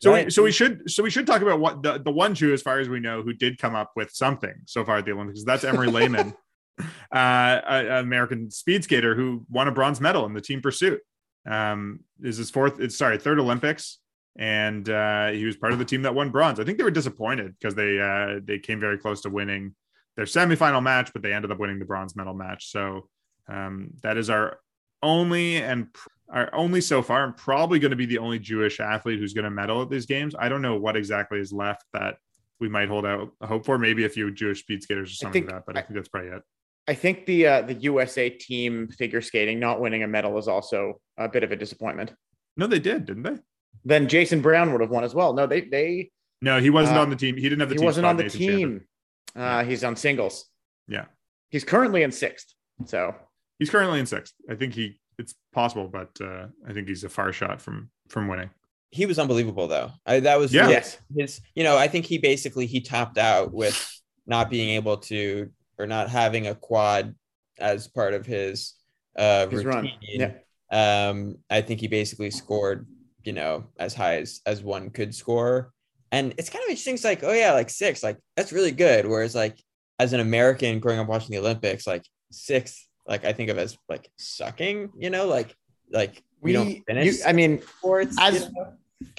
So, Right. we, so we should, so we should talk about what the, the one Jew, as far as we know, who did come up with something so far at the Olympics. That's Emery Lehman, uh, an American speed skater who won a bronze medal in the team pursuit. Um, this is his fourth, it's sorry, third Olympics, and uh, he was part of the team that won bronze. I think they were disappointed because they uh, they came very close to winning their semifinal match, but they ended up winning the bronze medal match. So um, that is our only and pr- are only so far and probably going to be the only Jewish athlete who's going to medal at these games. I don't know what exactly is left that we might hold out hope for. Maybe a few Jewish speed skaters or something think- like that, but I think that's probably it. I think the uh, the USA team figure skating not winning a medal is also a bit of a disappointment. No, they did, didn't they? Then Jason Brown would have won as well. No, they they No, he wasn't Uh, on the team. He didn't have the he team. wasn't spot on the Nathan Chandler. Team. Uh, he's on singles. Yeah. He's currently in sixth. So He's currently in sixth. I think he. It's possible, but uh, I think he's a far shot from from winning. He was unbelievable though. I, that was Yeah. yes, his, you know, I think he basically he topped out with not being able to or not having a quad as part of his uh his routine. run. Yeah. Um, I think he basically scored, you know, as high as as one could score. And it's kind of interesting. It's like, oh yeah, like six, like that's really good. Whereas like as an American growing up watching the Olympics, like six, like I think of as like sucking, you know, like like we, don't You, finish I mean, sports, as- you know?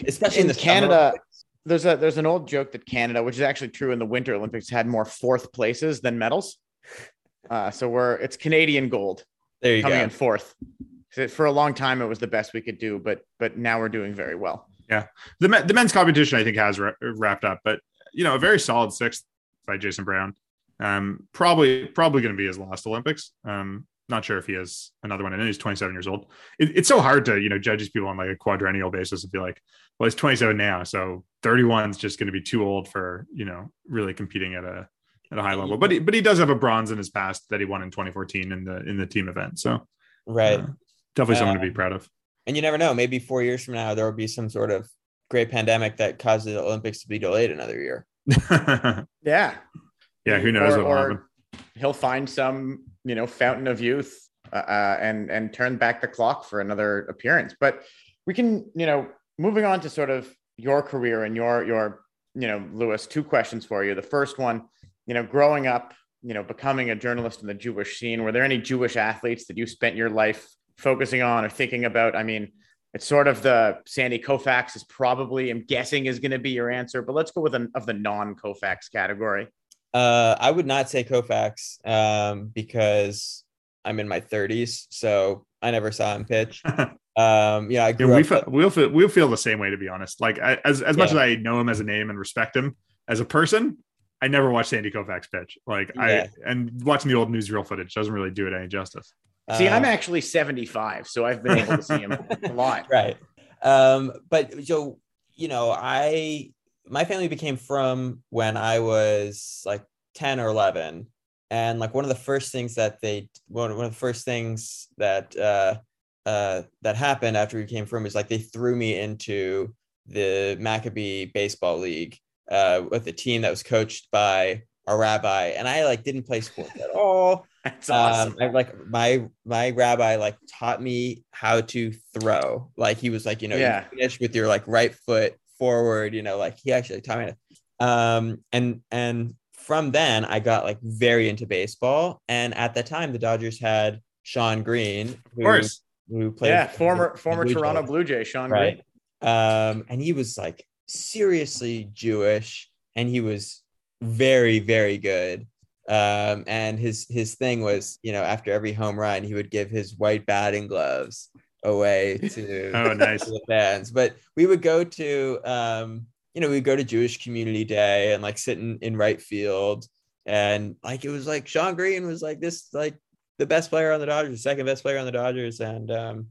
especially in, in the Summer Canada, Olympics. there's a there's an old joke that Canada, which is actually true in the Winter Olympics, had more fourth places than medals. Uh, so we're it's Canadian gold There you coming go. in fourth. For a long time, it was the best we could do, but but now we're doing very well. The the men's competition I think has wra- wrapped up, but you know a very solid sixth by Jason Brown. Um, probably probably going to be his last Olympics. Um, not sure if he has another one, and he's 27 years old. It, it's so hard to you know judge these people on like a quadrennial basis and be like, well, he's 27 now, so 31 is just going to be too old for you know really competing at a at a high level. But he, but he does have a bronze in his past that he won in 2014 in the in the team event. So Right. uh, definitely someone to Um, be proud of. And you never know. Maybe four years from now, there will be some sort of great pandemic that causes the Olympics to be delayed another year. Yeah, yeah, who knows Or- what or- happen. he'll find some you know fountain of youth uh, uh, and and turn back the clock for another appearance. But we can you know moving on to sort of your career and your your you know Louis. Two questions for you. The first one, you know, growing up, you know, becoming a journalist in the Jewish scene. Were there any Jewish athletes that you spent your life focusing on or thinking about? I mean. It's sort of the Sandy Koufax is probably, I'm guessing, is going to be your answer, but let's go with an of the non Koufax category. Uh, I would not say Koufax um, because I'm in my 30s, so I never saw him pitch. Um, yeah, I Yeah, we feel, we'll feel we'll feel the same way to be honest. Like I, as as much as I know him as a name and respect him as a person, I never watched Sandy Koufax pitch. Like Yeah. I and watching the old newsreel footage doesn't really do it any justice. See, I'm uh, actually 75, so I've been able to see him a lot. right. Um but so you know i my family became from when i was like 10 or 11 and like one of the first things that they one, one of the first things that uh uh that happened after we came from is like they threw me into the maccabee baseball league uh with a team that was coached by a rabbi. And i like didn't play sports at all That's awesome. um, I like my my rabbi like taught me how to throw. Like he was like, you know, Yeah. you finish with your like right foot forward. You know, like he actually taught me. To, um, and and from then I got like very into baseball. And at the time, the Dodgers had Shawn Green, Of who, course. who played yeah, former the former Blue Toronto Jays Blue Jay, Shawn right Green. um and he was like seriously jewish and he was very very good um and his his thing was you know after every home run he would give his white batting gloves away to, Oh, nice. to the fans. But we would go to um you know we'd go to jewish community day and like sit in, in right field. And like it was like shawn green was like this like the best player on the dodgers second best player on the dodgers. And um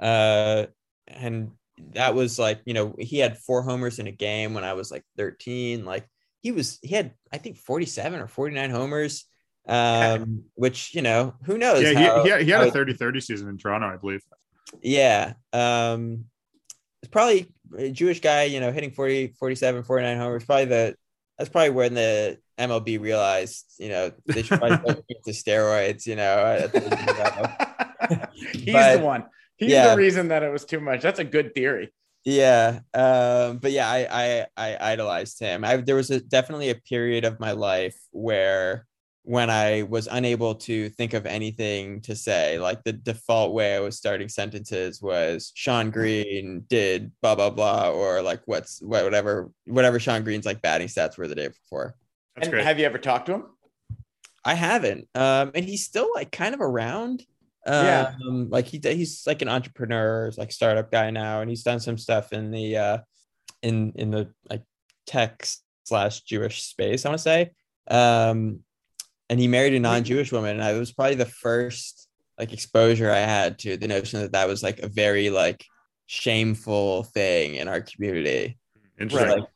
uh and that was like you know he had four homers in a game when i was like 13 like he was he had i think 47 or 49 homers um which you know who knows Yeah, how- he, he had, he had how- a 30-30 season in Toronto, I believe. yeah um it's probably a jewish guy you know hitting 40 47 49 homers probably the that's probably when the mlb realized you know they should probably go to steroids you know at the beginning of- He's But- the one. He's yeah. the reason that it was too much. That's a good theory. Yeah, um, but yeah, I, I I idolized him. I there was a, definitely a period of my life where when I was unable to think of anything to say, like the default way I was starting sentences was Shawn Green did blah blah blah, or like what's what, whatever whatever Shawn Green's like batting stats were the day before. That's and great. have you ever talked to him? I haven't, um, and he's still like kind of around. Yeah. Um, like he he's like an entrepreneur, like startup guy now, and he's done some stuff in the uh, in in the like tech slash Jewish space. I want to say, um, and he married a non-Jewish woman, and I it was probably the first like exposure I had to the notion that that was like a very like shameful thing in our community. Interesting. Like,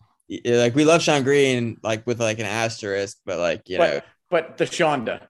like we love Shawn Green, like with like an asterisk, but like you know, But but the Shonda.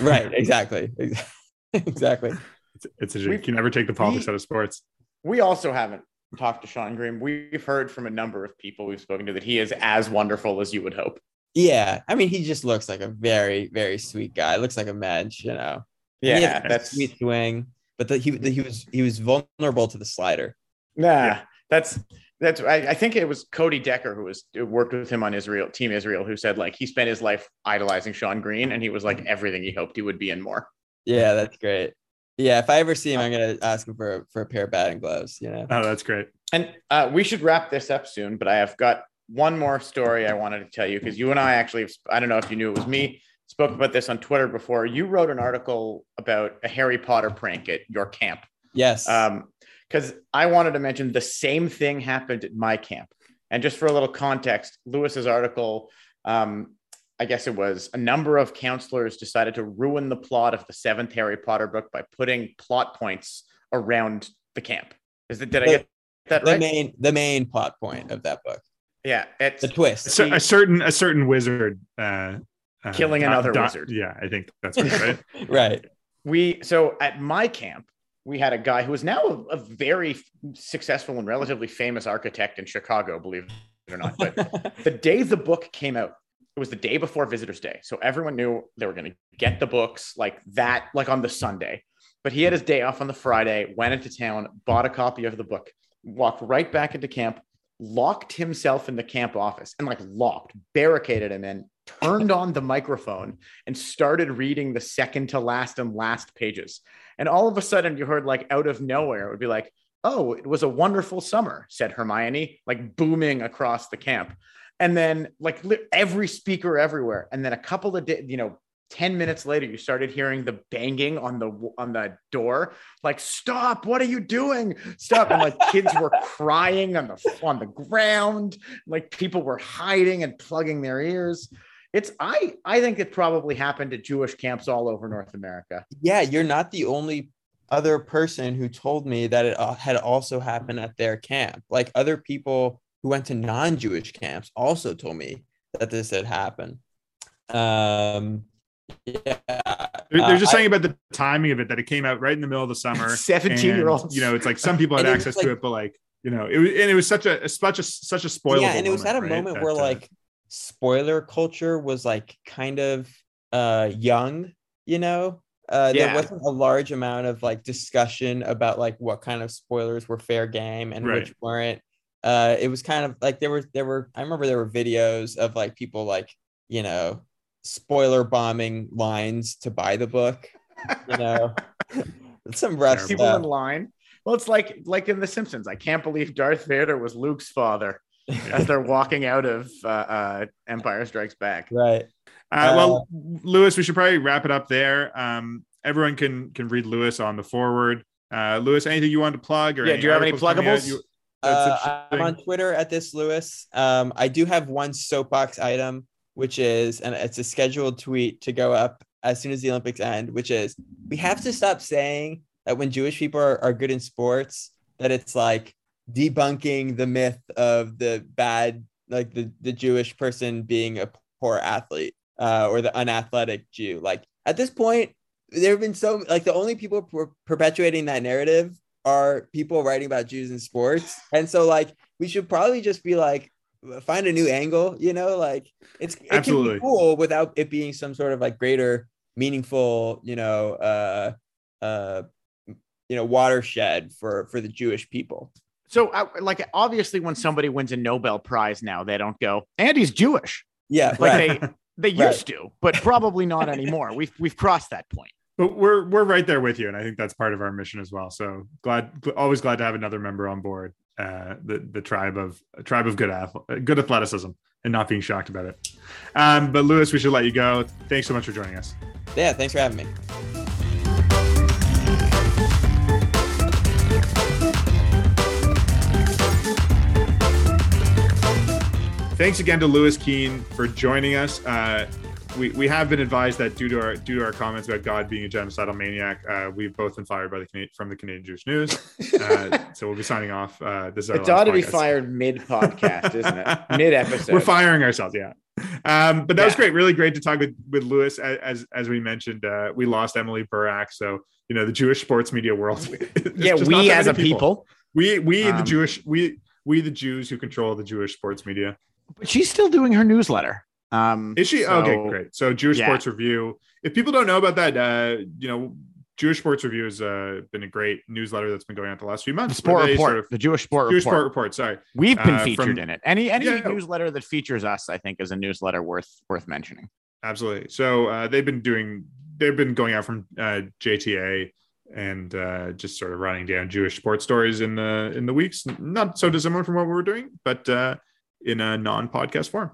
right? Exactly, exactly. It's, it's a, We- you can never take the politics we- out of sports. We also haven't talked to Shawn Green. We've heard from a number of people we've spoken to that he is as wonderful as you would hope. Yeah, I mean, he just looks like a very, very sweet guy. Looks like a mensch, you know. And he has Yeah, a that's sweet swing. but the, he the, he was he was vulnerable to the slider. Nah, yeah. that's that's I, I, think it was Cody Decker who was who worked with him on Israel Team Israel who said like he spent his life idolizing Shawn Green and he was like mm-hmm. everything he hoped he would be and more. Yeah, that's great. Yeah, if I ever see him, I'm gonna ask him for for a pair of batting gloves. You know. Oh, that's great. And uh, we should wrap this up soon, but I have got one more story I wanted to tell you because you and I actually I don't know if you knew it was me spoke about this on Twitter before. You wrote an article about a Harry Potter prank at your camp. Yes. Um, because I wanted to mention the same thing happened at my camp. And just for a little context, Louis's article, um, I guess it was a number of counselors decided to ruin the plot of the seventh Harry Potter book by putting plot points around the camp. Is it? Did I get that the right? main the main plot point of that book. Yeah, it's the twist. A, a certain a certain wizard uh, uh, killing another wizard. Yeah, I think that's right. right. We so at my camp, we had a guy who is now a, a, very successful and relatively famous architect in Chicago, believe it or not. But the day the book came out, it was the day before Visitors Day. So everyone knew they were going to get the books like that, like on the Sunday. But he had his day off on the Friday, went into town, bought a copy of the book, walked right back into camp, locked himself in the camp office and like locked, barricaded him in, turned on the microphone and started reading the second to last and last pages. And all of a sudden, you heard like out of nowhere, it would be like, Oh, it was a wonderful summer, said Hermione, like booming across the camp. And then, like every speaker everywhere. And then a couple of, days, you know, 10 minutes later you started hearing the banging on the on the door like stop what are you doing stop and like kids were crying on the on the ground like people were hiding and plugging their ears it's I I think it probably happened at Jewish camps all over North America. Yeah, you're not the only other person who told me that it uh, had also happened at their camp. Like other people who went to non-Jewish camps also told me that this had happened. Um, yeah, they're, just uh, saying about the timing of it that it came out right in the middle of the summer. Seventeen year olds, you know, it's like some people had access like, to it, but like you know, it was and it was such a such a such a spoiler. Yeah, and it was moment, at a right? moment that, where uh, like spoiler culture was like kind of uh young, you know. Uh, yeah. there wasn't a large amount of like discussion about like what kind of spoilers were fair game and right. which weren't. Uh, it was kind of like there were there were I remember there were videos of like people like you know spoiler bombing lines to buy the book. You know, some rough people stuff. in line. Well, it's like like in The Simpsons. I can't believe Darth Vader was Luke's father as they're walking out of uh, uh, Empire Strikes Back. Right. Uh, well, uh, Louis, we should probably wrap it up there. Um, everyone can can read Louis on the forward. Uh, Louis, anything you want to plug? Or yeah, do you have any pluggables? You, uh, I'm on Twitter at this Lewis. Um, I do have one soapbox item, which is, and it's a scheduled tweet to go up as soon as the Olympics end, which is we have to stop saying that when Jewish people are, are good in sports, that it's like debunking the myth of the bad like the, the jewish person being a poor athlete uh, or the unathletic jew like at this point there have been so like the only people per- perpetuating that narrative are people writing about jews in sports and so like we should probably just be like find a new angle you know like it's it Absolutely. can be cool without it being some sort of like greater meaningful you know uh uh you know watershed for for the jewish people so, like, obviously, when somebody wins a Nobel Prize now, they don't go, "Andy's Jewish." Yeah, like right. they they used right. to, but probably not anymore. We've we've crossed that point. But we're we're right there with you, and I think that's part of our mission as well. So glad, always glad to have another member on board. Uh, the the tribe of tribe of good athlete, good athleticism, and not being shocked about it. Um, but Louis, we should let you go. Thanks so much for joining us. Yeah, thanks for having me. thanks again to Louis Keene for joining us. Uh, we, we have been advised that due to our due to our comments about God being a genocidal maniac, uh, we've both been fired by the from the Canadian Jewish News. Uh, so we'll be signing off. Uh, this is it's ought to be fired mid podcast, isn't it? Mid episode. We're firing ourselves. Yeah. Um, but that yeah. was great. Really great to talk with with Louis. As as we mentioned, uh, we lost Emily Burack. So you know the Jewish sports media world. yeah, we as a people. people. We we um, the Jewish we we the Jews who control the Jewish sports media. But she's still doing her newsletter. Um, Is she? So, okay, great. So Jewish yeah. Sports Review. If people don't know about that, uh, you know, Jewish Sports Review has uh, been a great newsletter that's been going out the last few months. The Sport Report, sort of- the Jewish Sport Jewish Report. Sport Report. Sorry. We've been uh, featured from- in it. Any any Yeah. newsletter that features us, I think, is a newsletter worth worth mentioning. Absolutely. So uh, they've been doing, they've been going out from uh, JTA and uh, just sort of writing down Jewish sports stories in the in the weeks. Not so dissimilar from what we were doing, but uh, in a non-podcast form.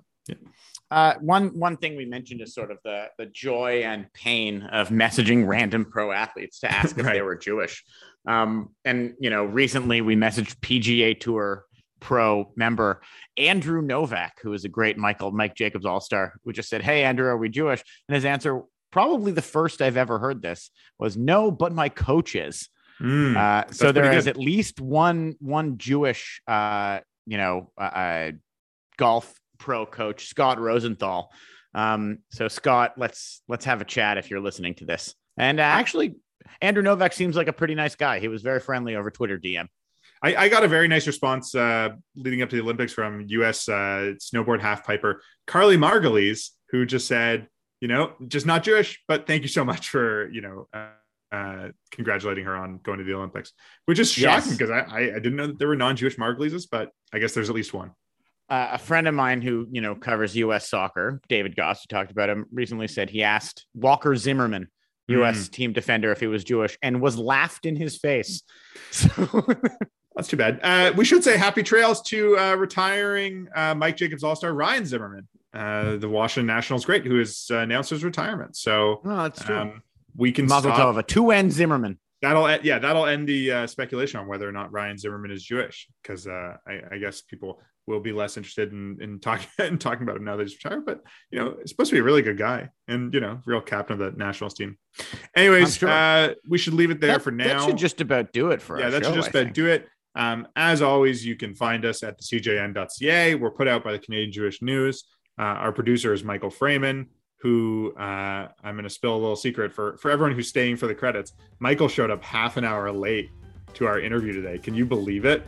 Uh, one one thing we mentioned is sort of the the joy and pain of messaging random pro athletes to ask if they were Jewish. Um, and you know, recently we messaged PGA Tour pro member Andrew Novak, who is a great Michael Mike Jacobs All Star, who just said, "Hey Andrew, are we Jewish?" And his answer, probably the first I've ever heard this, was no, but my coach is. Mm, Uh, so there is good. at least one one Jewish, uh, you know, uh, uh, golf pro coach, Scott Rosenthal. Um, so Scott, let's let's have a chat if you're listening to this. And uh, actually, Andrew Novak seems like a pretty nice guy. He was very friendly over Twitter DM. I, I got a very nice response uh, leading up to the Olympics from U.S. Uh, snowboard half piper Carly Margulies, who just said, you know, just not Jewish, but thank you so much for you know uh, uh, congratulating her on going to the Olympics, which is shocking because I, I I didn't know that there were non-Jewish Margulies, but I guess there's at least one. Uh, a friend of mine who you know covers U.S. soccer, David Goss, who talked about him recently, said he asked Walker Zimmerman, U.S. team defender, if he was Jewish, and was laughed in his face. So That's too bad. Uh, we should say happy trails to uh, retiring uh, Mike Jacobs All Star Ryan Zimmerman, uh, the Washington Nationals great, who has uh, announced his retirement. So no, that's um, we can Mazel stop. a two-end Zimmerman. That'll yeah, that'll end the uh, speculation on whether or not Ryan Zimmerman is Jewish, because uh, I, I guess people will be less interested in in talking in talking about him now that he's retired. But you know, he's supposed to be a really good guy, and you know, real captain of the Nationals team. Anyways, sure. uh, we should leave it there that, for now. That should just about do it for us. yeah, that show, should just I about think. do it. Um, as always, you can find us at the CJN.ca. We're put out by the Canadian Jewish News. Uh, our producer is Michael Freeman, who uh, I'm going to spill a little secret for for everyone who's staying for the credits. Michael showed up half an hour late to our interview today. Can you believe it?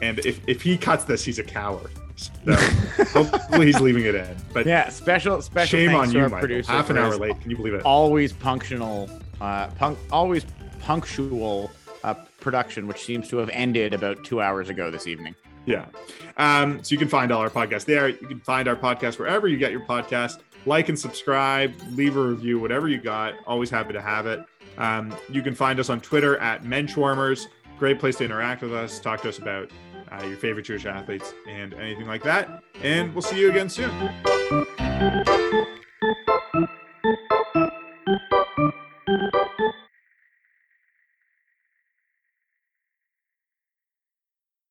And if, if he cuts this, he's a coward. So hopefully he's leaving it in. But Yeah, special special shame thanks on to you, Michael. producer Half an hour late. Can you believe it? Always punctual, uh, punk, always punctual uh, production, which seems to have ended about two hours ago this evening. Yeah. Um, so you can find all our podcasts there. You can find our podcast wherever you get your podcast. Like and subscribe, leave a review, whatever you got. Always happy to have it. Um, you can find us on Twitter at Menschwarmers. Great place to interact with us, talk to us about uh, your favorite Jewish athletes, and anything like that. And we'll see you again soon.